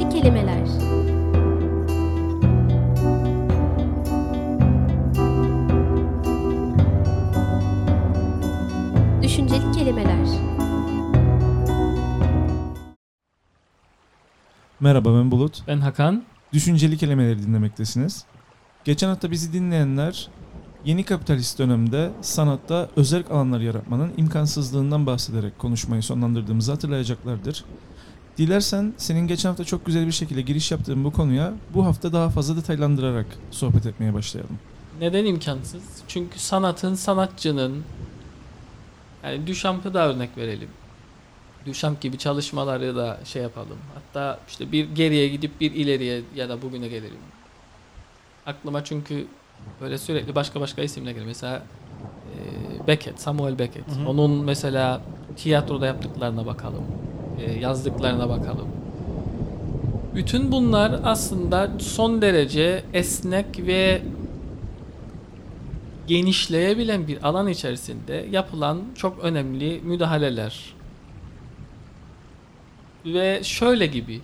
Düşünceli kelimeler. Düşünceli kelimeler. Merhaba ben Bulut. Ben Hakan. Düşünceli kelimeleri dinlemektesiniz. Geçen hafta bizi dinleyenler yeni kapitalist dönemde sanatta özel alanlar yaratmanın imkansızlığından bahsederek konuşmayı sonlandırdığımızı hatırlayacaklardır. Dilersen senin geçen hafta çok güzel bir şekilde giriş yaptığın bu konuya bu hafta daha fazla detaylandırarak sohbet etmeye başlayalım. Neden imkansız? Çünkü sanatın, sanatçının yani Duchamp'ı da örnek verelim. Duchamp gibi çalışmaları da şey yapalım. Hatta işte bir geriye gidip bir ileriye ya da bugüne gelelim. Aklıma çünkü böyle sürekli başka başka isimler geliyor. Mesela Beckett, Samuel Beckett. Hı hı. Onun mesela tiyatroda yaptıklarına bakalım. E, yazdıklarına bakalım. Bütün bunlar aslında son derece esnek ve genişleyebilen bir alan içerisinde yapılan çok önemli müdahaleler. Ve şöyle gibi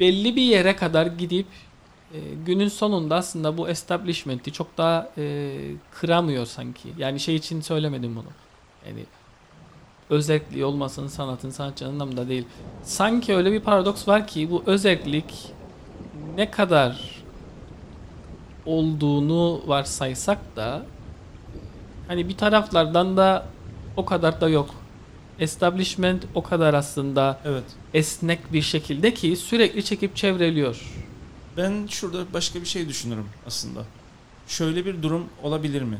belli bir yere kadar gidip e, günün sonunda aslında bu establishment'i çok daha e, kıramıyor sanki. Yani şey için söylemedim bunu. Yani özelliği olmasın sanatın sanatçının anlamında değil. Sanki öyle bir paradoks var ki bu özellik ne kadar olduğunu varsaysak da hani bir taraflardan da o kadar da yok. Establishment o kadar aslında Evet. esnek bir şekilde ki sürekli çekip çevreliyor. Ben şurada başka bir şey düşünürüm aslında. Şöyle bir durum olabilir mi?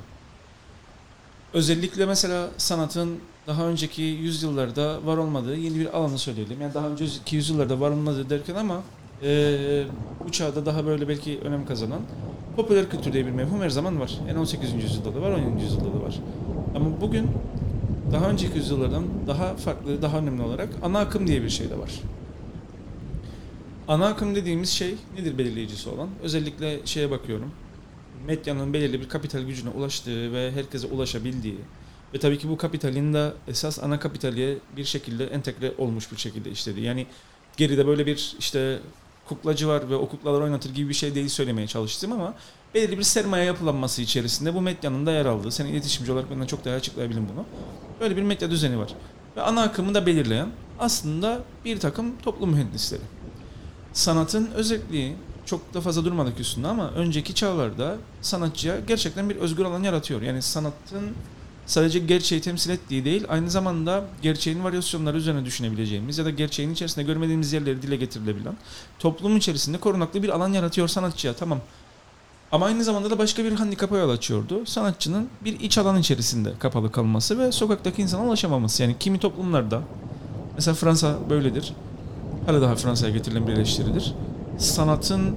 Özellikle mesela sanatın daha önceki yüzyıllarda var olmadığı yeni bir alanı söyleyelim. Yani daha önceki yüzyıllarda var olmadığı derken ama eee bu çağda daha böyle belki önem kazanan popüler kültür diye bir mefhum her zaman var. Yani 18. yüzyılda da var, 17. yüzyılda da var. Ama bugün daha önceki yüzyıllardan daha farklı, daha önemli olarak ana akım diye bir şey de var. Ana akım dediğimiz şey nedir belirleyicisi olan? Özellikle şeye bakıyorum. Medyanın belirli bir kapital gücüne ulaştığı ve herkese ulaşabildiği ve tabii ki bu kapitalin de esas ana kapitaliye bir şekilde entegre olmuş bir şekilde işlediği. Yani geride böyle bir işte kuklacı var ve o kuklalar oynatır gibi bir şey değil söylemeye çalıştım ama belirli bir sermaye yapılanması içerisinde bu medyanın da yer aldığı. Senin iletişimci olarak benden çok daha açıklayabilirim bunu. Böyle bir medya düzeni var. Ve ana akımı da belirleyen aslında bir takım toplum mühendisleri sanatın özelliği çok da fazla durmadık üstünde ama önceki çağlarda sanatçıya gerçekten bir özgür alan yaratıyor. Yani sanatın sadece gerçeği temsil ettiği değil, aynı zamanda gerçeğin varyasyonları üzerine düşünebileceğimiz ya da gerçeğin içerisinde görmediğimiz yerleri dile getirilebilen toplum içerisinde korunaklı bir alan yaratıyor sanatçıya tamam. Ama aynı zamanda da başka bir handikapa yol açıyordu. Sanatçının bir iç alan içerisinde kapalı kalması ve sokaktaki insana ulaşamaması. Yani kimi toplumlarda, mesela Fransa böyledir hala daha Fransa'ya getirilen bir eleştiridir. Sanatın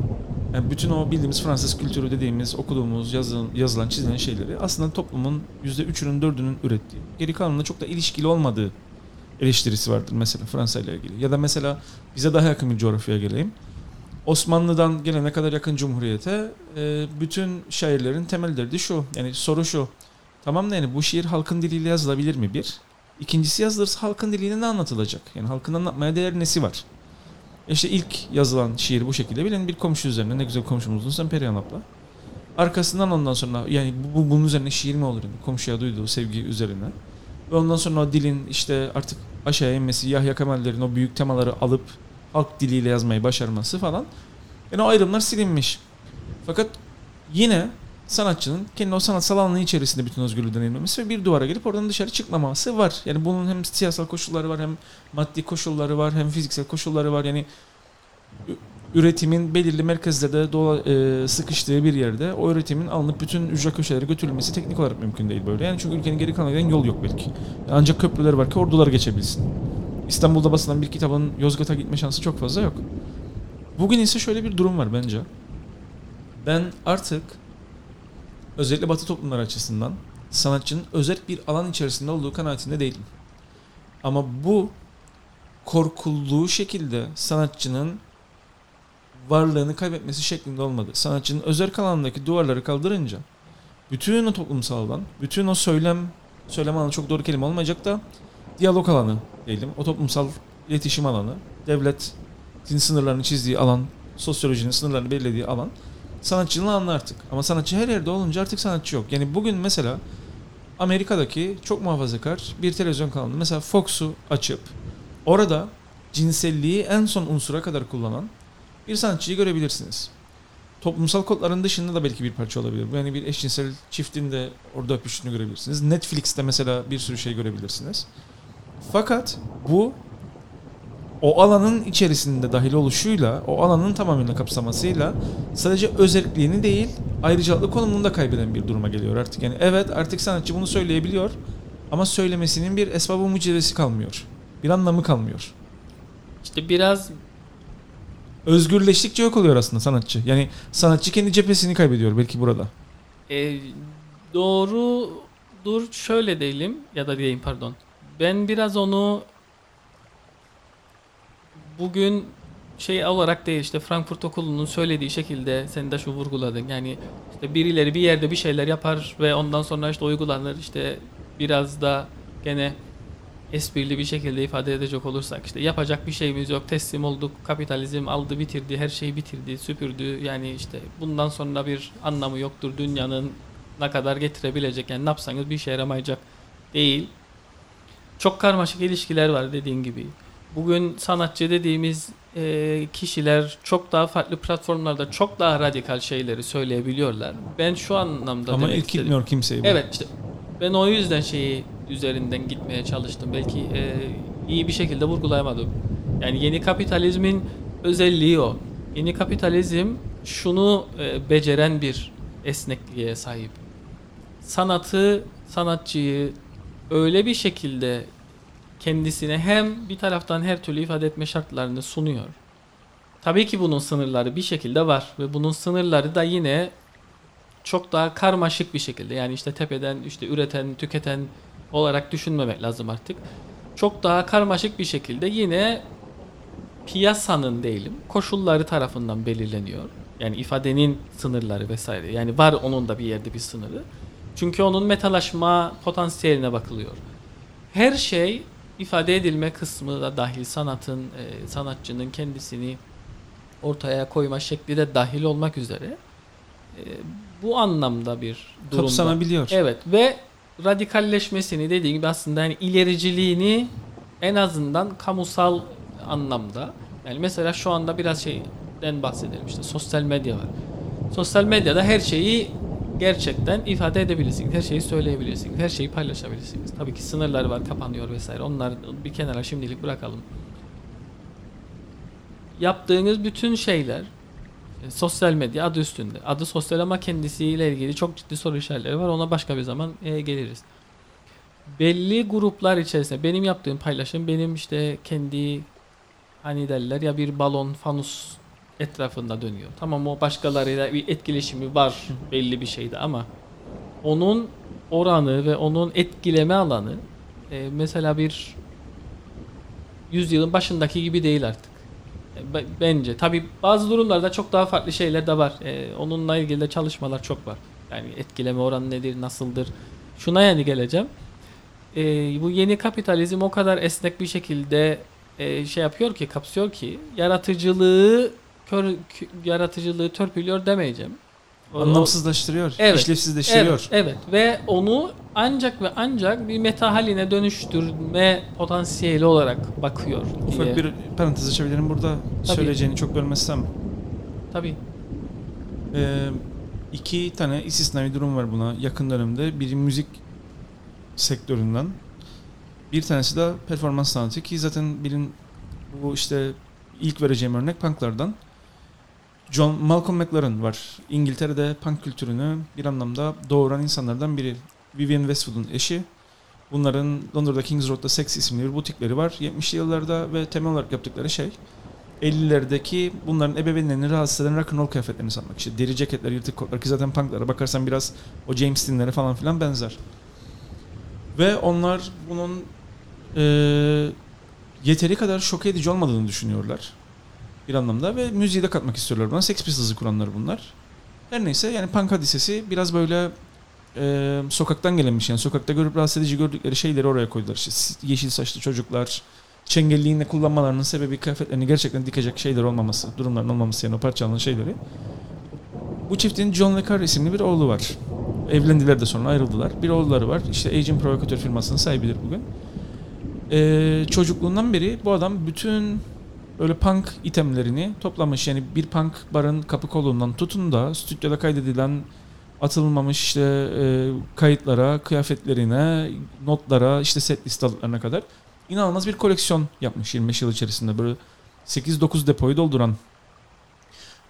yani bütün o bildiğimiz Fransız kültürü dediğimiz okuduğumuz, yazılan, yazılan, çizilen şeyleri aslında toplumun %3'ünün 4'ünün ürettiği. Geri kalanla çok da ilişkili olmadığı eleştirisi vardır mesela Fransa ile ilgili. Ya da mesela bize daha yakın bir coğrafyaya geleyim. Osmanlı'dan gelene kadar yakın cumhuriyete e, bütün şairlerin temel derdi şu. Yani soru şu. Tamam yani bu şiir halkın diliyle yazılabilir mi bir? İkincisi yazılırsa halkın diliyle ne anlatılacak? Yani halkın anlatmaya değer nesi var? İşte ilk yazılan şiir bu şekilde bilen bir komşu üzerine ne güzel komşumuzun sen Perihan abla. Arkasından ondan sonra yani bu, bu- bunun üzerine şiir mi olur? Yani komşuya duyduğu sevgi üzerine. Ve ondan sonra o dilin işte artık aşağıya inmesi, Yahya Kemal'lerin o büyük temaları alıp halk diliyle yazmayı başarması falan. Yani o ayrımlar silinmiş. Fakat yine sanatçının kendi o sanatsal alanı içerisinde bütün özgürlüğü deneyimlemesi ve bir duvara gelip oradan dışarı çıkmaması var. Yani bunun hem siyasal koşulları var hem maddi koşulları var hem fiziksel koşulları var. Yani üretimin belirli merkezlerde dola, e, sıkıştığı bir yerde o üretimin alınıp bütün ücra köşelere götürülmesi teknik olarak mümkün değil böyle. Yani çünkü ülkenin geri kalanına giden yol yok belki. Ancak köprüler var ki ordular geçebilsin. İstanbul'da basılan bir kitabın Yozgat'a gitme şansı çok fazla yok. Bugün ise şöyle bir durum var bence. Ben artık özellikle Batı toplumları açısından sanatçının özel bir alan içerisinde olduğu kanaatinde değilim. Ama bu korkulduğu şekilde sanatçının varlığını kaybetmesi şeklinde olmadı. Sanatçının özel alanındaki duvarları kaldırınca bütün o toplumsal alan, bütün o söylem, söylem alanı çok doğru kelime olmayacak da diyalog alanı diyelim. O toplumsal iletişim alanı, devlet sınırlarını çizdiği alan, sosyolojinin sınırlarını belirlediği alan sanatçının alanı artık. Ama sanatçı her yerde olunca artık sanatçı yok. Yani bugün mesela Amerika'daki çok muhafazakar bir televizyon kanalı mesela Fox'u açıp orada cinselliği en son unsura kadar kullanan bir sanatçıyı görebilirsiniz. Toplumsal kodların dışında da belki bir parça olabilir. Yani bir eşcinsel çiftin de orada öpüştüğünü görebilirsiniz. Netflix'te mesela bir sürü şey görebilirsiniz. Fakat bu o alanın içerisinde dahil oluşuyla, o alanın tamamıyla kapsamasıyla sadece özelliğini değil, ayrıcalıklı konumunu da kaybeden bir duruma geliyor artık. Yani evet artık sanatçı bunu söyleyebiliyor ama söylemesinin bir esbabı mucizesi kalmıyor. Bir anlamı kalmıyor. İşte biraz Özgürleştikçe yok oluyor aslında sanatçı. Yani sanatçı kendi cephesini kaybediyor belki burada. e, doğrudur şöyle diyelim ya da diyeyim pardon. Ben biraz onu bugün şey olarak değil işte Frankfurt Okulu'nun söylediği şekilde sen de şu vurguladın. Yani işte birileri bir yerde bir şeyler yapar ve ondan sonra işte uygulanır. İşte biraz da gene esprili bir şekilde ifade edecek olursak işte yapacak bir şeyimiz yok. Teslim olduk kapitalizm aldı bitirdi her şeyi bitirdi süpürdü. Yani işte bundan sonra bir anlamı yoktur. Dünyanın ne kadar getirebilecek yani ne yapsanız bir işe yaramayacak değil. Çok karmaşık ilişkiler var dediğin gibi bugün sanatçı dediğimiz e, kişiler çok daha farklı platformlarda çok daha radikal şeyleri söyleyebiliyorlar ben şu anlamda Ama demek ilk istedim. gitmiyor kimseyi bu. Evet işte ben o yüzden şeyi üzerinden gitmeye çalıştım. Belki e, iyi bir şekilde vurgulayamadım. Yani yeni kapitalizmin özelliği o. Yeni kapitalizm şunu e, beceren bir esnekliğe sahip. Sanatı, sanatçıyı öyle bir şekilde kendisine hem bir taraftan her türlü ifade etme şartlarını sunuyor. Tabii ki bunun sınırları bir şekilde var ve bunun sınırları da yine çok daha karmaşık bir şekilde yani işte tepeden işte üreten, tüketen olarak düşünmemek lazım artık. Çok daha karmaşık bir şekilde yine piyasanın değilim koşulları tarafından belirleniyor. Yani ifadenin sınırları vesaire. Yani var onun da bir yerde bir sınırı. Çünkü onun metalaşma potansiyeline bakılıyor. Her şey ifade edilme kısmı da dahil sanatın, e, sanatçının kendisini ortaya koyma şekli de dahil olmak üzere e, bu anlamda bir durumda. Kapsanabiliyor. Evet ve radikalleşmesini dediğim gibi aslında yani ilericiliğini en azından kamusal anlamda yani mesela şu anda biraz şeyden bahsedelim işte sosyal medya var. Sosyal medyada her şeyi gerçekten ifade edebilirsiniz. Her şeyi söyleyebilirsiniz. Her şeyi paylaşabilirsiniz. Tabii ki sınırları var, kapanıyor vesaire. Onlar bir kenara şimdilik bırakalım. Yaptığınız bütün şeyler e, sosyal medya adı üstünde. Adı sosyal ama kendisiyle ilgili çok ciddi soru işaretleri var. Ona başka bir zaman e, geliriz. Belli gruplar içerisinde benim yaptığım paylaşım benim işte kendi hani derler ya bir balon fanus etrafında dönüyor. Tamam o başkalarıyla bir etkileşimi var belli bir şeyde ama onun oranı ve onun etkileme alanı e, mesela bir yüzyılın başındaki gibi değil artık. E, be- Bence. Tabi bazı durumlarda çok daha farklı şeyler de var. E, onunla ilgili de çalışmalar çok var. Yani etkileme oranı nedir, nasıldır? Şuna yani geleceğim. E, bu yeni kapitalizm o kadar esnek bir şekilde e, şey yapıyor ki, kapsıyor ki yaratıcılığı kör, kö- yaratıcılığı törpülüyor demeyeceğim. Anlamsızlaştırıyor, Evet. işlevsizleştiriyor. Evet, evet ve onu ancak ve ancak bir meta haline dönüştürme potansiyeli olarak bakıyor. diye. Ufak bir parantez açabilirim burada Tabii. söyleyeceğini çok bölmezsem. Tabii. Ee, iki tane istisnai durum var buna yakın dönemde. Biri müzik sektöründen. Bir tanesi de performans sanatı ki zaten bilin bu işte ilk vereceğim örnek punklardan. John Malcolm McLaren var. İngiltere'de punk kültürünü bir anlamda doğuran insanlardan biri. Vivienne Westwood'un eşi. Bunların Londra'da Kings Road'da Sex isimli bir butikleri var. 70'li yıllarda ve temel olarak yaptıkları şey 50'lerdeki bunların ebeveynlerini rahatsız eden rock'n'roll kıyafetlerini satmak. İşte deri ceketler, yırtık kotlar ki zaten punklara bakarsan biraz o James Dean'lere falan filan benzer. Ve onlar bunun eee, yeteri kadar şok edici olmadığını düşünüyorlar. Bir anlamda ve müziği de katmak istiyorlar buna. Sex Pistols'ı kuranlar bunlar. Her neyse yani punk hadisesi biraz böyle eee, sokaktan gelen bir şey. Yani sokakta görüp rahatsız edici gördükleri şeyleri oraya koydular. İşte yeşil saçlı çocuklar, çengelliğinde kullanmalarının sebebi kıyafetlerini gerçekten dikecek şeyler olmaması, durumların olmaması yani o parçaların şeyleri. Bu çiftin John Le Carre isimli bir oğlu var. Evlendiler de sonra ayrıldılar. Bir oğulları var. İşte Agent Provocateur firmasının sahibidir bugün. Ee, çocukluğundan beri bu adam bütün böyle punk itemlerini toplamış. Yani bir punk barın kapı kolundan tutun da stüdyoda kaydedilen atılmamış işte e, kayıtlara, kıyafetlerine, notlara, işte set listalarına kadar inanılmaz bir koleksiyon yapmış 25 yıl içerisinde. Böyle 8-9 depoyu dolduran.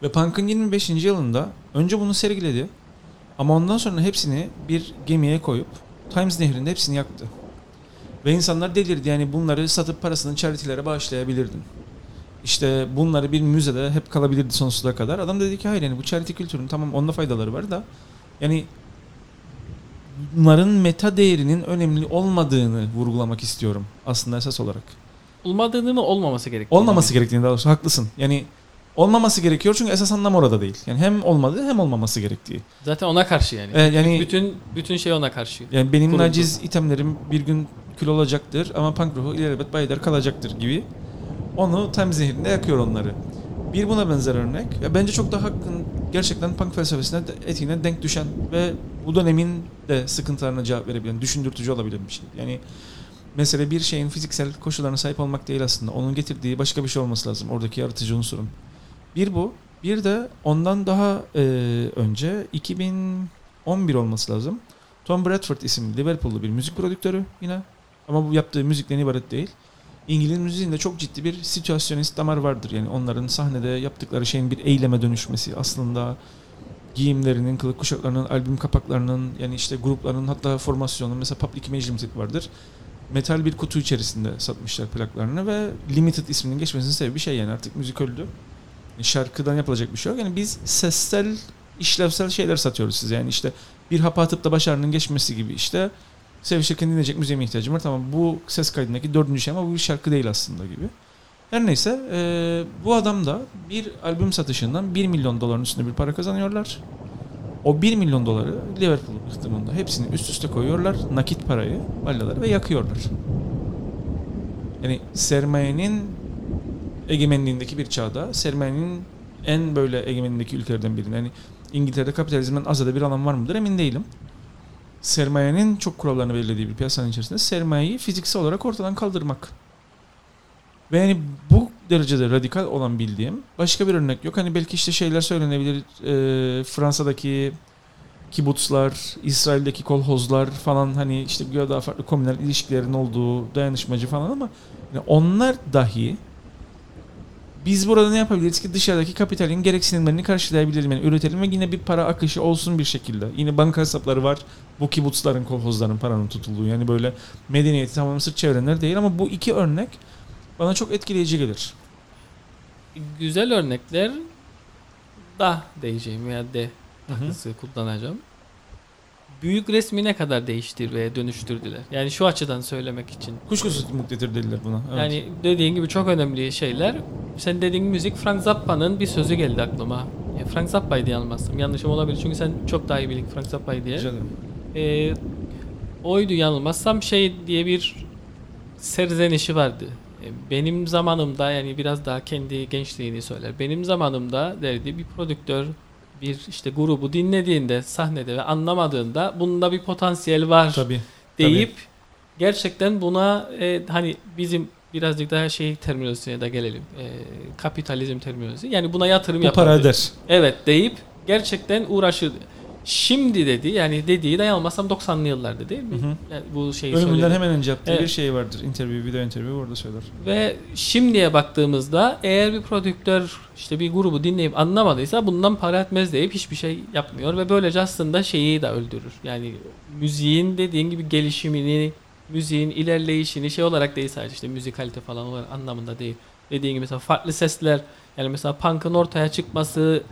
Ve Punk'ın 25. yılında önce bunu sergiledi. Ama ondan sonra hepsini bir gemiye koyup Times Nehri'nde hepsini yaktı. Ve insanlar delirdi yani bunları satıp parasını charity'lere bağışlayabilirdin. İşte bunları bir müzede hep kalabilirdi sonsuza kadar. Adam dedi ki hayır yani bu charity kültürün tamam onda faydaları var da yani bunların meta değerinin önemli olmadığını vurgulamak istiyorum aslında esas olarak. Olmadığını mı olmaması gerektiğini Olmaması mi? gerektiğini daha doğrusu haklısın. Yani olmaması gerekiyor çünkü esas anlam orada değil. Yani hem olmadığı hem olmaması gerektiği. Zaten ona karşı yani. Evet, yani bütün bütün şey ona karşı. yani benim kuruldu. naciz itemlerim bir gün kül olacaktır ama punk ruhu ilelebet bayeder kalacaktır gibi. Onu tam zihninde yakıyor onları. Bir buna benzer örnek. Ya bence çok daha hakkın gerçekten punk felsefesine de, etiğine denk düşen ve bu dönemin de sıkıntılarına cevap verebilen, düşündürtücü olabilen bir şey. Yani mesele bir şeyin fiziksel koşullarına sahip olmak değil aslında. Onun getirdiği başka bir şey olması lazım. Oradaki yaratıcı unsurun. Bir bu. Bir de ondan daha e, önce 2011 olması lazım. Tom Bradford isimli Liverpool'lu bir müzik prodüktörü yine. Ama bu yaptığı müzikten ibaret değil. İngiliz müziğinde çok ciddi bir situasyonist damar vardır. Yani onların sahnede yaptıkları şeyin bir eyleme dönüşmesi aslında giyimlerinin, kılık kuşaklarının, albüm kapaklarının yani işte grupların hatta formasyonu mesela Public Image Limited vardır. Metal bir kutu içerisinde satmışlar plaklarını ve Limited isminin geçmesinin sebebi şey yani artık müzik öldü. Şarkıdan yapılacak bir şey yok. Yani biz sessel, işlevsel şeyler satıyoruz size. Yani işte bir hapa atıp da başarının geçmesi gibi işte sevişirken dinleyecek müziğe ihtiyacım var? Tamam bu ses kaydındaki dördüncü şey ama bu bir şarkı değil aslında gibi. Her neyse e, bu adam da bir albüm satışından 1 milyon doların üstünde bir para kazanıyorlar. O 1 milyon doları Liverpool ıhtımında hepsini üst üste koyuyorlar. Nakit parayı, vallaları ve yakıyorlar. Yani sermayenin egemenliğindeki bir çağda sermayenin en böyle egemenliğindeki ülkelerden birinin. Yani İngiltere'de kapitalizmden azade bir alan var mıdır emin değilim. Sermayenin çok kurallarını belirlediği bir piyasanın içerisinde sermayeyi fiziksel olarak ortadan kaldırmak. Ve yani bu derecede radikal olan bildiğim başka bir örnek yok. Hani belki işte şeyler söylenebilir. Ee, Fransa'daki kibutslar, İsrail'deki kolhozlar falan hani işte daha farklı komünel ilişkilerin olduğu dayanışmacı falan ama yani onlar dahi biz burada ne yapabiliriz ki dışarıdaki kapitalin gereksinimlerini karşılayabilirim. Yani üretelim ve yine bir para akışı olsun bir şekilde. Yine banka hesapları var. Bu kibutsların, kolhozların paranın tutulduğu. Yani böyle medeniyeti tamamen sırt çevirenler değil ama bu iki örnek bana çok etkileyici gelir. Güzel örnekler da diyeceğim veya de takısı kullanacağım. Büyük resmi ne kadar değiştir ve dönüştürdüler. Yani şu açıdan söylemek için. Kuşkusuz muktedir dediler buna. Evet. Yani dediğin gibi çok önemli şeyler. Sen dediğin müzik Frank Zappa'nın bir sözü geldi aklıma. E, Frank Zappa'ydı yanılmazsam. Yanlışım olabilir çünkü sen çok daha iyi bilin Frank Zappa'yı diye. Rica ederim. E, oydu yanılmazsam şey diye bir serzenişi vardı. E, benim zamanımda yani biraz daha kendi gençliğini söyler. Benim zamanımda derdi bir prodüktör bir işte grubu dinlediğinde sahnede ve anlamadığında bunda bir potansiyel var Tabii. deyip gerçekten buna e, hani bizim birazcık daha şey terminolojisine de gelelim. E, kapitalizm terminolojisi. Yani buna yatırım Bu para yapardı. eder. Evet deyip gerçekten uğraşırdı. Şimdi dedi yani dediği de yanılmazsam 90'lı yıllarda değil mi? Hı hı. Yani bu şeyi Ölümünden söyledi. hemen önce yaptığı Evet. bir şey vardır. Interview, video interview orada söyler. Ve şimdiye baktığımızda eğer bir prodüktör işte bir grubu dinleyip anlamadıysa bundan para etmez deyip hiçbir şey yapmıyor ve böylece aslında şeyi de öldürür. Yani müziğin dediğin gibi gelişimini, müziğin ilerleyişini şey olarak değil sadece işte müzikalite falan olarak anlamında değil. Dediğin gibi mesela farklı sesler yani mesela punk'ın ortaya çıkması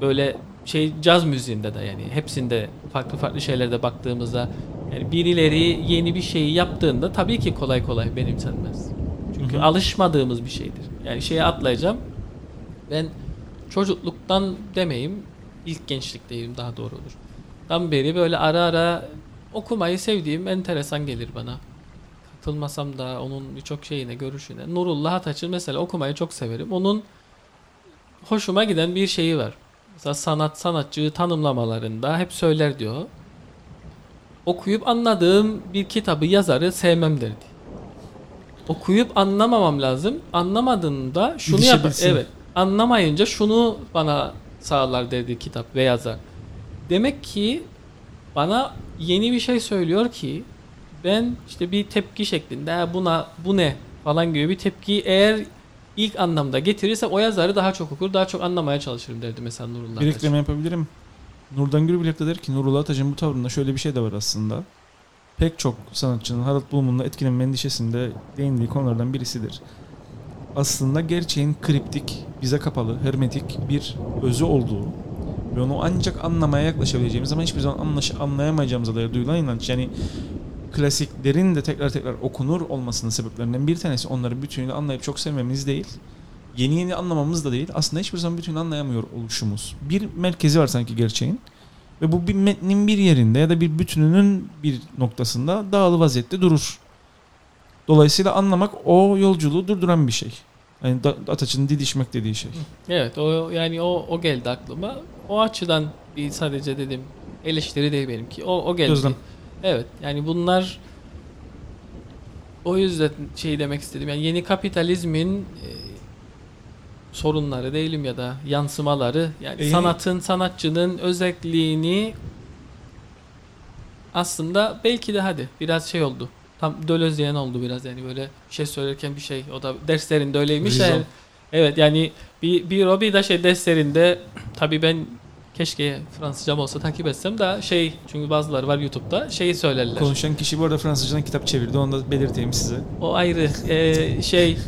böyle şey caz müziğinde de yani hepsinde farklı farklı şeylerde baktığımızda yani birileri yeni bir şeyi yaptığında tabii ki kolay kolay benimsenmez. Çünkü Hı hı. alışmadığımız bir şeydir. Yani şeye atlayacağım. Ben çocukluktan demeyeyim, ilk gençlikteyim daha doğru olur. Dan beri böyle ara ara okumayı sevdiğim enteresan gelir bana. katılmasam da onun birçok şeyine, görüşüne. Nurullah Ataç'ın mesela okumayı çok severim. Onun hoşuma giden bir şeyi var. Mesela sanat sanatçıyı tanımlamalarında hep söyler diyor. Okuyup anladığım bir kitabı yazarı sevmem derdi. Okuyup anlamamam lazım. Anlamadığında şunu yap. İlişebilsin. Evet. Anlamayınca şunu bana sağlar dedi kitap ve yazar. Demek ki bana yeni bir şey söylüyor ki ben işte bir tepki şeklinde "Ha, buna bu ne falan gibi bir tepkiyi eğer ilk anlamda getirirse o yazarı daha çok okur, daha çok anlamaya çalışırım derdi mesela Nurullah Bir Ataç. ekleme yapabilirim. Nurdan Gürbülek de der ki Nurullah Ataç'ın bu tavrında şöyle bir şey de var aslında. Pek çok sanatçının Harold Bloom'un etkilenme endişesinde değindiği konulardan birisidir. Aslında gerçeğin kriptik, bize kapalı, hermetik bir özü olduğu ve onu ancak anlamaya yaklaşabileceğimiz ama hiçbir zaman anlaş anlayamayacağımıza dair duyulan inanç. Yani klasiklerin de tekrar tekrar okunur olmasının sebeplerinden bir tanesi onları bütünüyle anlayıp çok sevmemiz değil. Yeni yeni anlamamız da değil. Aslında hiçbir zaman bütününü anlayamıyor oluşumuz. Bir merkezi var sanki gerçeğin. Ve bu bir metnin bir yerinde ya da bir bütününün bir noktasında dağılı vaziyette durur. Dolayısıyla anlamak o yolculuğu durduran bir şey. Yani Ataç'ın didişmek dediği şey. Evet o yani o o geldi aklıma. O açıdan bir sadece dedim eleştiri değil benimki. O o geldi. Gözlem. Evet yani bunlar o yüzden şey demek istedim. Yani yeni kapitalizmin e, sorunları değilim ya da yansımaları yani E, sanatın sanatçının özelliğini aslında belki de hadi biraz şey oldu. Tam Dölozyen oldu biraz yani böyle bir şey söylerken bir şey o da derslerinde öyleymiş. Yani, evet yani bir, bir o bir de şey derslerinde tabii ben keşke Fransızcam olsa takip etsem de şey çünkü bazıları var YouTube'da şeyi söylerler. Konuşan kişi bu arada Fransızcadan kitap çevirdi. Onu da belirteyim size. O ayrı Ee, şey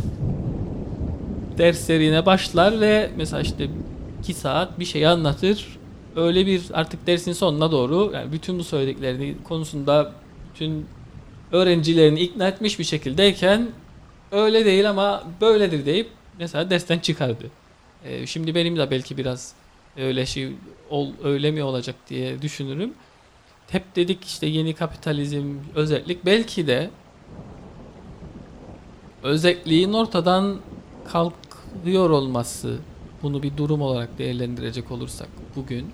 derslerine başlar ve mesela işte iki saat bir şey anlatır. Öyle bir artık dersin sonuna doğru yani bütün bu söylediklerini konusunda bütün öğrencilerini ikna etmiş bir şekildeyken öyle değil ama böyledir deyip mesela dersten çıkardı. Ee, şimdi benim de belki biraz öyle şey ol, öyle mi olacak diye düşünürüm. Hep dedik işte yeni kapitalizm, özellik belki de özelliğin ortadan kalkıyor olması bunu bir durum olarak değerlendirecek olursak bugün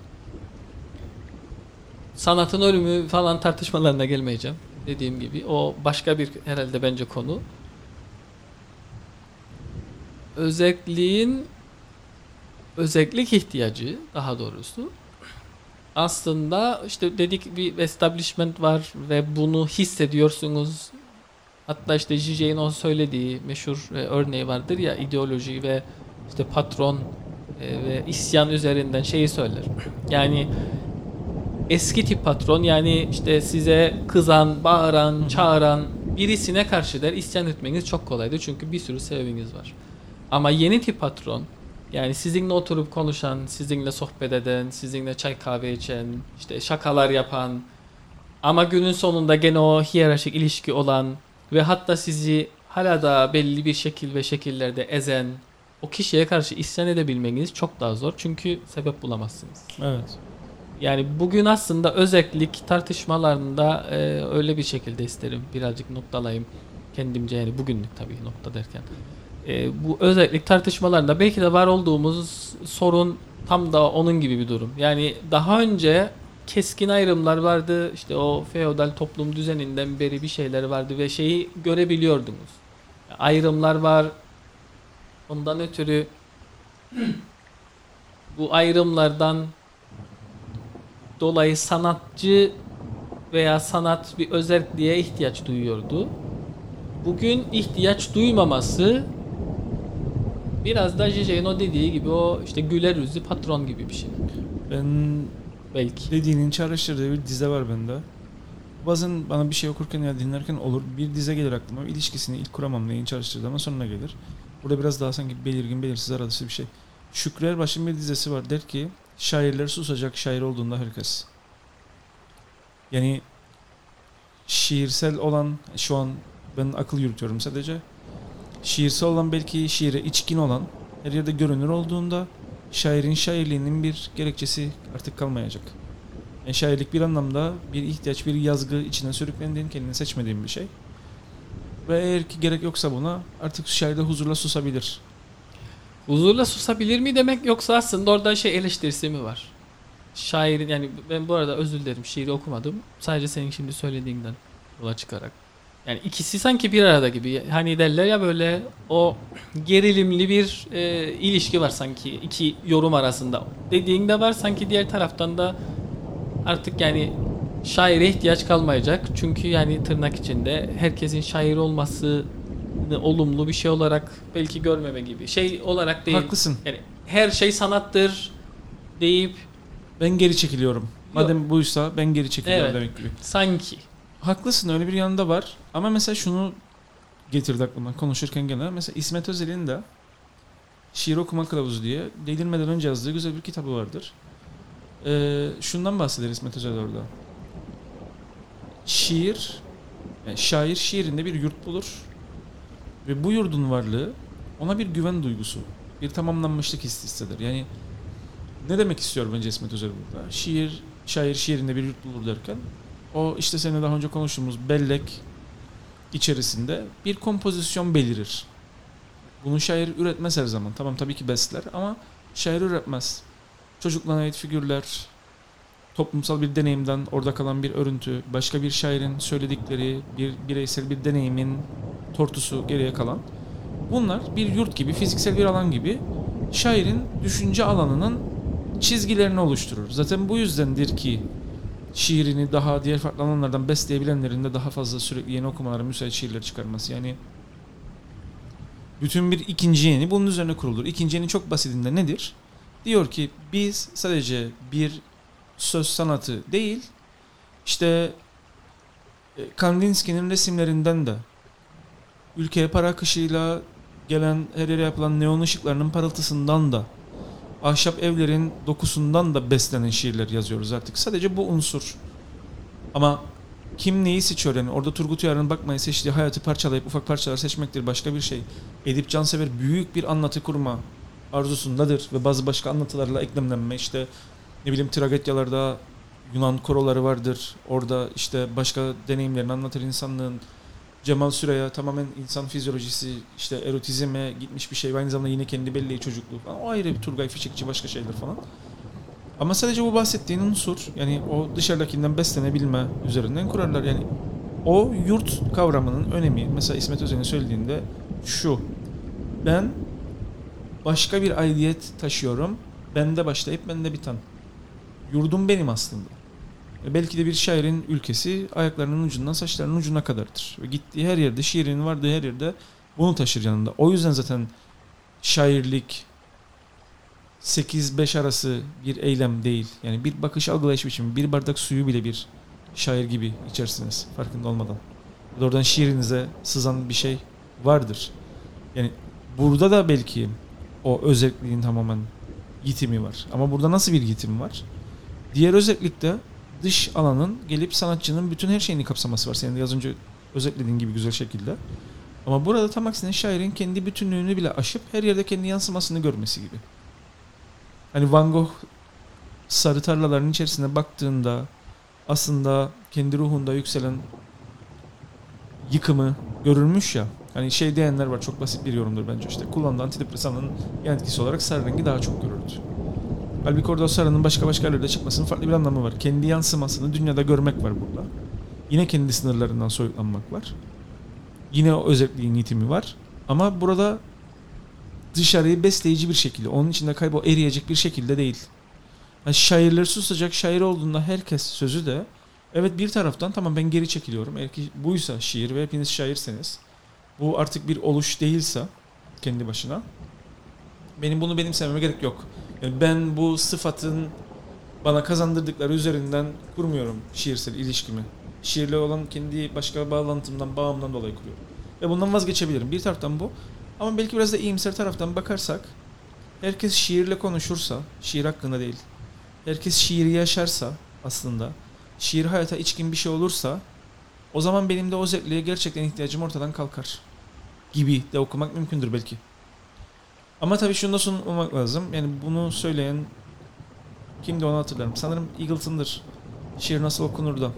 sanatın ölümü falan tartışmalarına gelmeyeceğim. Dediğim gibi o başka bir herhalde bence konu. Özelliğin özellik ihtiyacı daha doğrusu aslında işte dedik bir establishment var ve bunu hissediyorsunuz. Hatta işte Zizek'in o söylediği meşhur e, örneği vardır ya ideoloji ve işte patron e, ve isyan üzerinden şeyi söyler. Yani eski tip patron yani işte size kızan, bağıran, çağıran birisine karşı der isyan etmeniz çok kolaydı çünkü bir sürü sebebiniz var. Ama yeni tip patron yani sizinle oturup konuşan, sizinle sohbet eden, sizinle çay kahve içen, işte şakalar yapan ama günün sonunda gene o hiyerarşik ilişki olan ve hatta sizi hala da belli bir şekil ve şekillerde ezen o kişiye karşı isyan edebilmeniz çok daha zor çünkü sebep bulamazsınız. Evet. Yani bugün aslında özellik tartışmalarında e, öyle bir şekilde isterim. Birazcık noktalayayım kendimce yani bugünlük tabii nokta derken. E, bu özellik tartışmalarında belki de var olduğumuz sorun tam da onun gibi bir durum. Yani daha önce keskin ayrımlar vardı. İşte o feodal toplum düzeninden beri bir şeyler vardı ve şeyi görebiliyordunuz. Ayrımlar var. Ondan ötürü bu ayrımlardan dolayı sanatçı veya sanat bir özelliğe ihtiyaç duyuyordu. Bugün ihtiyaç duymaması biraz da Zizek'in o dediği gibi o işte güler yüzlü patron gibi bir şey. Ben Belki. dediğinin çağrıştırdığı bir dize var bende. Bazen bana bir şey okurken ya dinlerken olur bir dize gelir aklıma. İlişkisini ilk kuramam neyin çağrıştırdığı ama sonuna gelir. Burada biraz daha sanki belirgin belirsiz arası bir şey. Şükrü Erbaş'ın bir dizesi var. Der ki şairler susacak şair olduğunda herkes. Yani şiirsel olan şu an ben akıl yürütüyorum sadece. Şiirsel olan belki şiire içkin olan her yerde görünür olduğunda şairin şairliğinin bir gerekçesi artık kalmayacak. Yani şairlik bir anlamda bir ihtiyaç, bir yazgı içine sürüklendiğin, kendini seçmediğin bir şey. Ve eğer ki gerek yoksa buna artık şairde huzurla susabilir. Huzurla susabilir mi demek yoksa aslında orada şey eleştirisi mi var? Şairin yani ben bu arada özür dilerim şiiri okumadım. Sadece senin şimdi söylediğinden yola çıkarak. Yani ikisi sanki bir arada gibi. Hani derler ya böyle o gerilimli bir e, ilişki var sanki iki yorum arasında. Dediğinde var sanki diğer taraftan da artık yani şaire ihtiyaç kalmayacak. Çünkü yani tırnak içinde herkesin şair olması olumlu bir şey olarak belki görmeme gibi. Şey olarak değil. Haklısın. Yani her şey sanattır deyip Ben geri çekiliyorum. Madem buysa ben geri çekiliyorum Evet. demek gibi. sanki Haklısın öyle bir yanında var. Ama mesela şunu getirdi aklıma konuşurken gene. Mesela İsmet Özel'in de Şiir Okuma Kılavuzu diye delirmeden önce yazdığı güzel bir kitabı vardır. Ee, şundan bahseder İsmet Özel orada. Şiir, yani şair şiirinde bir yurt bulur. Ve bu yurdun varlığı ona bir güven duygusu, bir tamamlanmışlık hissi hisseder. Yani ne demek istiyor bence İsmet Özel burada? Şiir, şair şiirinde bir yurt bulur derken o işte seninle daha önce konuştuğumuz bellek içerisinde bir kompozisyon belirir. Bunu şair üretmez her zaman. Tamam tabii ki besler ama şair üretmez. Çocukluğuna ait figürler, toplumsal bir deneyimden orada kalan bir örüntü, başka bir şairin söyledikleri, bir bireysel bir deneyimin tortusu geriye kalan. Bunlar bir yurt gibi, fiziksel bir alan gibi şairin düşünce alanının çizgilerini oluşturur. Zaten bu yüzdendir ki şiirini daha diğer farklı alanlardan besleyebilenlerin de daha fazla sürekli yeni okumalara müsait şiirler çıkarması. Yani bütün bir ikinci yeni bunun üzerine kurulur. İkinci yeni çok basitinde nedir? Diyor ki biz sadece bir söz sanatı değil işte e, Kandinsky'nin resimlerinden de ülkeye para akışıyla gelen her yere yapılan neon ışıklarının parıltısından da ahşap evlerin dokusundan da beslenen şiirler yazıyoruz artık. Sadece bu unsur. Ama kim neyi seçiyor yani orada Turgut Uyar'ın bakmayı seçtiği hayatı parçalayıp ufak parçalar seçmektir başka bir şey. Edip Cansever büyük bir anlatı kurma arzusundadır ve bazı başka anlatılarla eklemlenme işte ne bileyim tragedyalarda Yunan koroları vardır. Orada işte başka deneyimlerini anlatır insanlığın. Cemal Süreya tamamen insan fizyolojisi işte erotizme gitmiş bir şey. Aynı zamanda yine kendi belleği çocukluğu falan. O ayrı bir Turgay Fişekçi başka şeyler falan. Ama sadece bu bahsettiğin unsur yani o dışarıdakinden beslenebilme üzerinden kurarlar. Yani o yurt kavramının önemi mesela İsmet Özel'in söylediğinde şu. Ben başka bir aidiyet taşıyorum. Bende başlayıp bende biten. Yurdum benim aslında. Belki de bir şairin ülkesi ayaklarının ucundan saçlarının ucuna kadardır. Ve gittiği her yerde, şiirinin vardığı her yerde bunu taşır yanında. O yüzden zaten şairlik 8-5 arası bir eylem değil. Yani bir bakış algılayış biçimi, bir bardak suyu bile bir şair gibi içersiniz farkında olmadan. Oradan şiirinize sızan bir şey vardır. Yani burada da belki o özelliğin tamamen yitimi var. Ama burada nasıl bir yitim var? Diğer özellikte dış alanın gelip sanatçının bütün her şeyini kapsaması var. Senin de az önce özetlediğin gibi güzel şekilde. Ama burada tam aksine şairin kendi bütünlüğünü bile aşıp her yerde kendi yansımasını görmesi gibi. Hani Van Gogh sarı tarlaların içerisine baktığında aslında kendi ruhunda yükselen yıkımı görülmüş ya. Hani şey diyenler var çok basit bir yorumdur bence işte. Kullandığı antidepresanın yan etkisi olarak sarı rengi daha çok görüldü. Halbuki orada o başka başka yerlerde çıkmasının farklı bir anlamı var. Kendi yansımasını dünyada görmek var burada. Yine kendi sınırlarından soyutlanmak var. Yine o özelliğin yitimi var. Ama burada dışarıyı besleyici bir şekilde, onun içinde kaybol eriyecek bir şekilde değil. Yani şairler susacak, şair olduğunda herkes sözü de evet bir taraftan tamam ben geri çekiliyorum. Eğer ki buysa şiir ve hepiniz şairseniz bu artık bir oluş değilse kendi başına benim bunu benimsememe gerek yok. Ben bu sıfatın bana kazandırdıkları üzerinden kurmuyorum şiirsel ilişkimi. Şiirle olan kendi başka bağlantımdan, bağımdan dolayı kuruyorum. Ve bundan vazgeçebilirim. Bir taraftan bu. Ama belki biraz da iyimser taraftan bakarsak herkes şiirle konuşursa, şiir hakkında değil. Herkes şiiri yaşarsa aslında, şiir hayata içkin bir şey olursa o zaman benim de o zevkliğe gerçekten ihtiyacım ortadan kalkar. Gibi de okumak mümkündür belki. Ama tabii şunu da sunmak lazım. Yani bunu söyleyen kimdi onu hatırlarım. Sanırım Eagleton'dır. Şiir nasıl okunur da.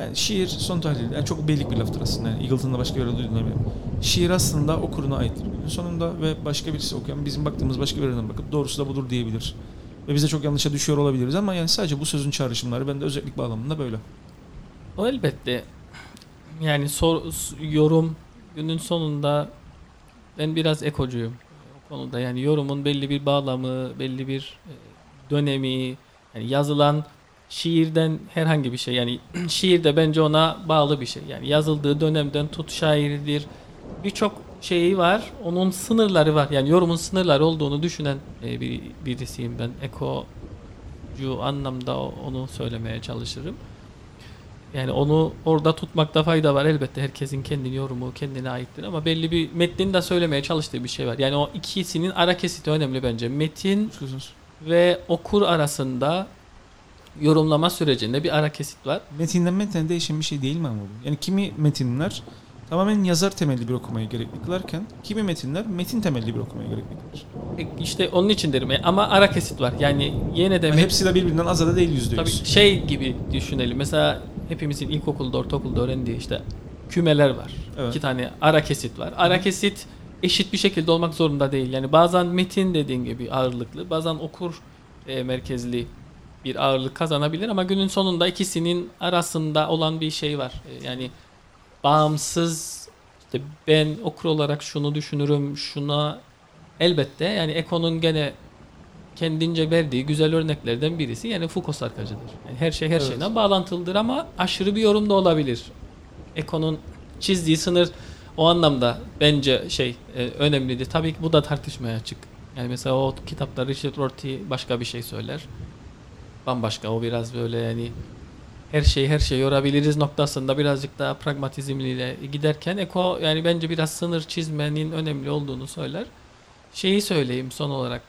Yani şiir son tahlil, yani çok beylik bir laftır aslında. Yani Eagleton'da başka yerde eminim. Şiir aslında okuruna aittir sonunda ve başka birisi okuyan bizim baktığımız başka bir yerden bakıp doğrusu da budur diyebilir. Ve biz de çok yanlışa düşüyor olabiliriz ama yani sadece bu sözün çağrışımları bende özellik bağlamında böyle. O elbette yani sor, yorum günün sonunda ben biraz ekocuyum konuda. Yani yorumun belli bir bağlamı belli bir e, dönemi yani yazılan şiirden herhangi bir şey. Yani şiir de bence ona bağlı bir şey. Yani yazıldığı dönemden tut şairidir. Birçok şeyi var onun sınırları var. Yani yorumun sınırları olduğunu düşünen e, bir birisiyim ben. Ekocu anlamda onu söylemeye çalışırım. Yani onu orada tutmakta fayda var. Elbette herkesin kendi yorumu kendine aittir ama belli bir metnin de söylemeye çalıştığı bir şey var. Yani o ikisinin ara kesiti önemli bence. Metin ve okur arasında yorumlama sürecinde bir ara kesit var. Metinden metne değişen bir şey değil mi ama bu? Yani kimi metinler tamamen yazar temelli bir okumayı gerekli kılarken kimi metinler metin temelli bir okumayı gerekli kılar. E, İşte onun için derim. E, Ama ara kesit var. Yani yine de Yani met- hepsi de birbirinden azada değil yüzde Tabii şey gibi düşünelim. Mesela hepimizin ilkokulda, ortaokulda öğrendiği işte kümeler var. Evet. İki tane ara kesit var. Ara kesit eşit bir şekilde olmak zorunda değil. Yani bazen metin dediğin gibi ağırlıklı, bazen okur e, merkezli bir ağırlık kazanabilir ama günün sonunda ikisinin arasında olan bir şey var. E, yani bağımsız işte ben okur olarak şunu düşünürüm, şuna elbette yani Eko'nun gene kendince verdiği güzel örneklerden birisi yani Foucault sarkacıdır. Yani her şey her Evet. şeyden bağlantılıdır ama aşırı bir yorum da olabilir. Eko'nun çizdiği sınır o anlamda bence şey e, önemlidir. Tabii ki bu da tartışmaya açık. Yani mesela o kitapta Richard Rorty başka bir şey söyler. Bambaşka o biraz böyle yani her şeyi her şeyi yorabiliriz noktasında birazcık daha pragmatizmliyle giderken Eko yani bence biraz sınır çizmenin önemli olduğunu söyler. Şeyi söyleyeyim son olarak.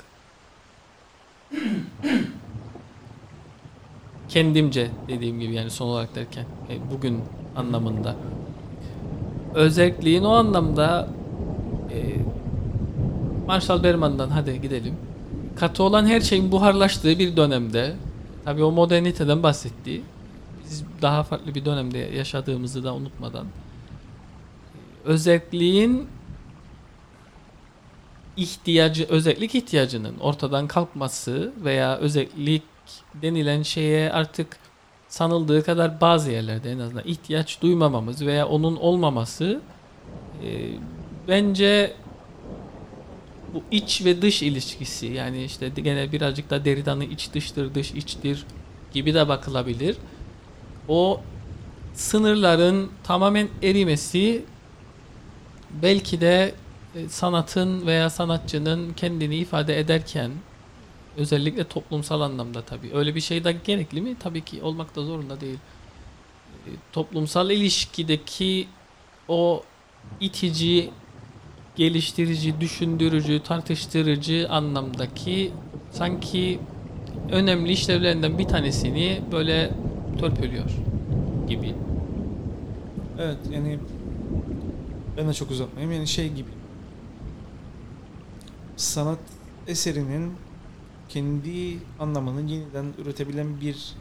Kendimce dediğim gibi yani son olarak derken e, bugün anlamında. Özelliğin o anlamda e, Marshall Berman'dan hadi gidelim. Katı olan her şeyin buharlaştığı bir dönemde tabii o moderniteden bahsetti. Biz daha farklı bir dönemde yaşadığımızı da unutmadan özelliğin ihtiyacı, özellik ihtiyacının ortadan kalkması veya özellik denilen şeye artık sanıldığı kadar bazı yerlerde en azından ihtiyaç duymamamız veya onun olmaması e, bence bu iç ve dış ilişkisi yani işte gene birazcık da Derrida'nın iç dıştır dış içtir gibi de bakılabilir. O sınırların tamamen erimesi belki de e, sanatın veya sanatçının kendini ifade ederken özellikle toplumsal anlamda tabii öyle bir şey de gerekli mi? Tabii ki olmak da zorunda değil. E, Toplumsal ilişkideki o itici, geliştirici, düşündürücü, tartıştırıcı anlamdaki sanki önemli işlevlerinden bir tanesini böyle törpülüyor gibi. Evet yani ben de çok uzatmayayım yani şey gibi sanat eserinin kendi anlamını yeniden üretebilen bir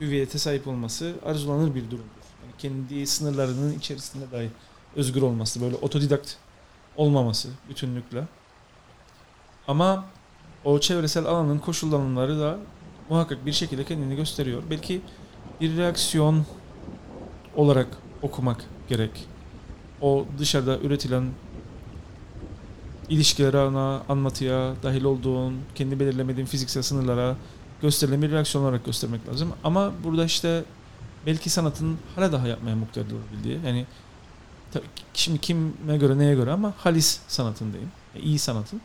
hüviyete sahip olması arzulanır bir durumdur. Yani kendi sınırlarının içerisinde dahi özgür olması, böyle otodidakt olmaması bütünlükle. Ama o çevresel alanın koşullanımları da muhakkak bir şekilde kendini gösteriyor. Belki bir reaksiyon olarak okumak gerek. O dışarıda üretilen ilişkilere, ana anlatıya dahil olduğun, kendi belirlemediğin fiziksel sınırlara gösterilen bir reaksiyon olarak göstermek lazım. Ama burada işte belki sanatın hala daha yapmaya muktedir olabildiği, yani şimdi kime göre neye göre ama halis sanatın diyeyim, yani iyi sanatın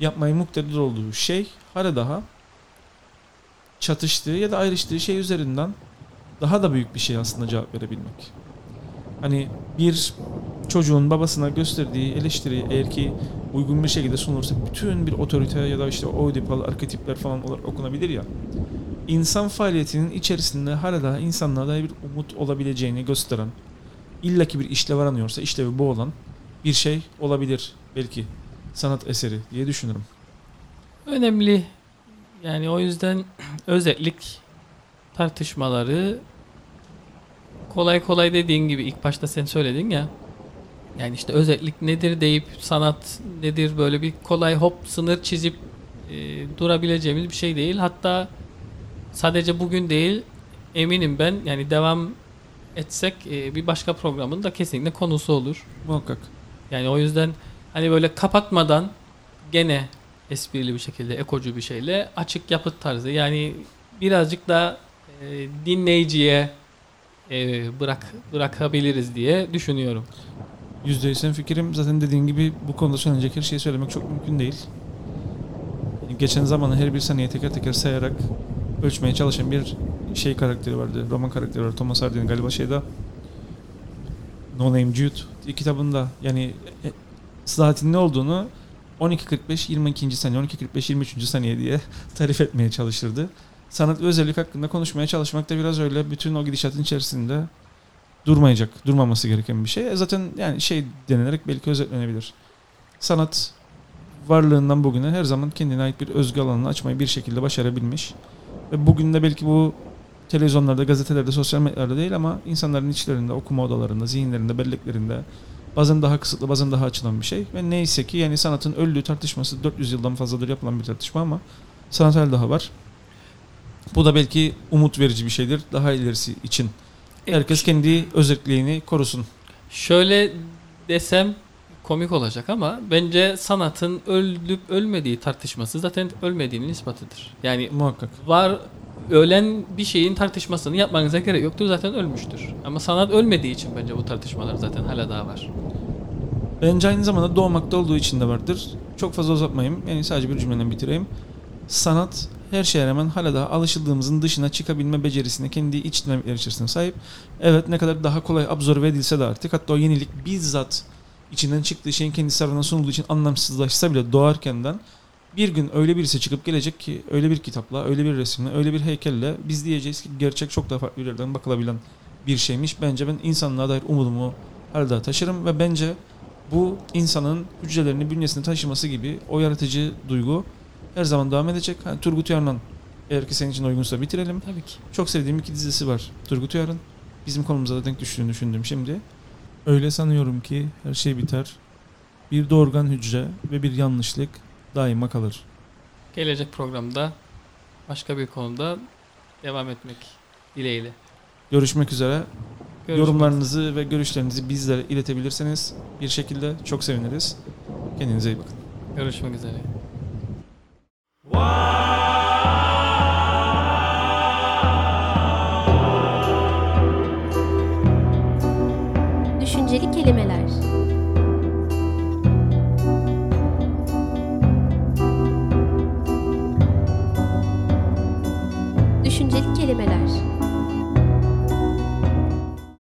yapmaya muktedir olduğu şey hala daha çatıştığı ya da ayrıştığı şey üzerinden daha da büyük bir şey aslında cevap verebilmek. Hani bir çocuğun babasına gösterdiği eleştiri eğer ki uygun bir şekilde sunulursa bütün bir otorite ya da işte oidipal arketipler falan olarak okunabilir ya. İnsan faaliyetinin içerisinde hala daha insanlığa dair bir umut olabileceğini gösteren illaki bir işlev aranıyorsa işlevi bu olan bir şey olabilir belki sanat eseri diye düşünürüm. Önemli. Yani o yüzden özellik tartışmaları kolay kolay dediğin gibi ilk başta sen söyledin ya. Yani işte özellik nedir deyip sanat nedir böyle bir kolay hop sınır çizip e, durabileceğimiz bir şey değil. Hatta sadece bugün değil eminim ben yani devam etsek e, bir başka programın da kesinlikle konusu olur. Muhakkak. Yani o yüzden hani böyle kapatmadan gene esprili bir şekilde ekocu bir şeyle açık yapıt tarzı yani birazcık da e, dinleyiciye e, bırak bırakabiliriz diye düşünüyorum. Yüzde yüz senin fikrim. Zaten dediğin gibi bu konuda söylenecek her şeyi söylemek çok mümkün değil. Geçen zamanı her bir saniye teker teker sayarak ölçmeye çalışan bir şey karakteri vardı. Roman karakteri var. Thomas Hardy'nin galiba şeyde No Name Jude kitabında yani e, saatin ne olduğunu 12.45 22. saniye 12.45 23. saniye diye tarif etmeye çalışırdı. Sanat ve özellik hakkında konuşmaya çalışmak da biraz öyle bütün o gidişatın içerisinde durmayacak, durmaması gereken bir şey. E zaten yani şey denilerek belki özetlenebilir. Sanat varlığından bugüne her zaman kendine ait bir özgü alanını açmayı bir şekilde başarabilmiş. Ve bugün de belki bu televizyonlarda, gazetelerde, sosyal medyalarda değil ama insanların içlerinde, okuma odalarında, zihinlerinde, belleklerinde bazen daha kısıtlı, bazen daha açılan bir şey. Ve neyse ki yani sanatın öldüğü tartışması 400 yıldan fazladır yapılan bir tartışma ama sanat hala daha var. Bu da belki umut verici bir şeydir daha ilerisi için. Herkes kendi özelliğini korusun. Şöyle desem komik olacak ama bence sanatın ölüp ölmediği tartışması zaten ölmediğinin ispatıdır. Yani Muhakkak. var ölen bir şeyin tartışmasını yapmanıza gerek yoktur zaten ölmüştür. Ama sanat ölmediği için bence bu tartışmalar zaten hala daha var. Bence aynı zamanda doğmakta olduğu için de vardır. Çok fazla uzatmayayım. Yani sadece bir cümleden bitireyim. Sanat her şeye rağmen hala daha alışıldığımızın dışına çıkabilme becerisine kendi iç içerisinde sahip. Evet ne kadar daha kolay absorbe edilse de artık hatta o yenilik bizzat içinden çıktığı şeyin kendisi tarafından sunulduğu için anlamsızlaşsa bile doğarkenden bir gün öyle birisi çıkıp gelecek ki öyle bir kitapla, öyle bir resimle, öyle bir heykelle biz diyeceğiz ki gerçek çok daha farklı yerden bakılabilen bir şeymiş. Bence ben insanlığa dair umudumu hala daha taşırım ve bence bu insanın hücrelerini bünyesinde taşıması gibi o yaratıcı duygu her zaman devam edecek. Ha, Turgut Uyar'la eğer ki senin için uygunsa bitirelim. Tabii ki. Çok sevdiğim iki dizisi var. Turgut Uyar'ın. Bizim konumuza da denk düştüğünü düşündüm şimdi. Öyle sanıyorum ki her şey biter. Bir doğurgan hücre ve bir yanlışlık daima kalır. Gelecek programda başka bir konuda devam etmek dileğiyle. Görüşmek üzere. Görüşmek Yorumlarınızı ve görüşlerinizi bizlere iletebilirseniz bir şekilde çok seviniriz. Kendinize iyi bakın. Görüşmek üzere. Düşünceli kelimeler.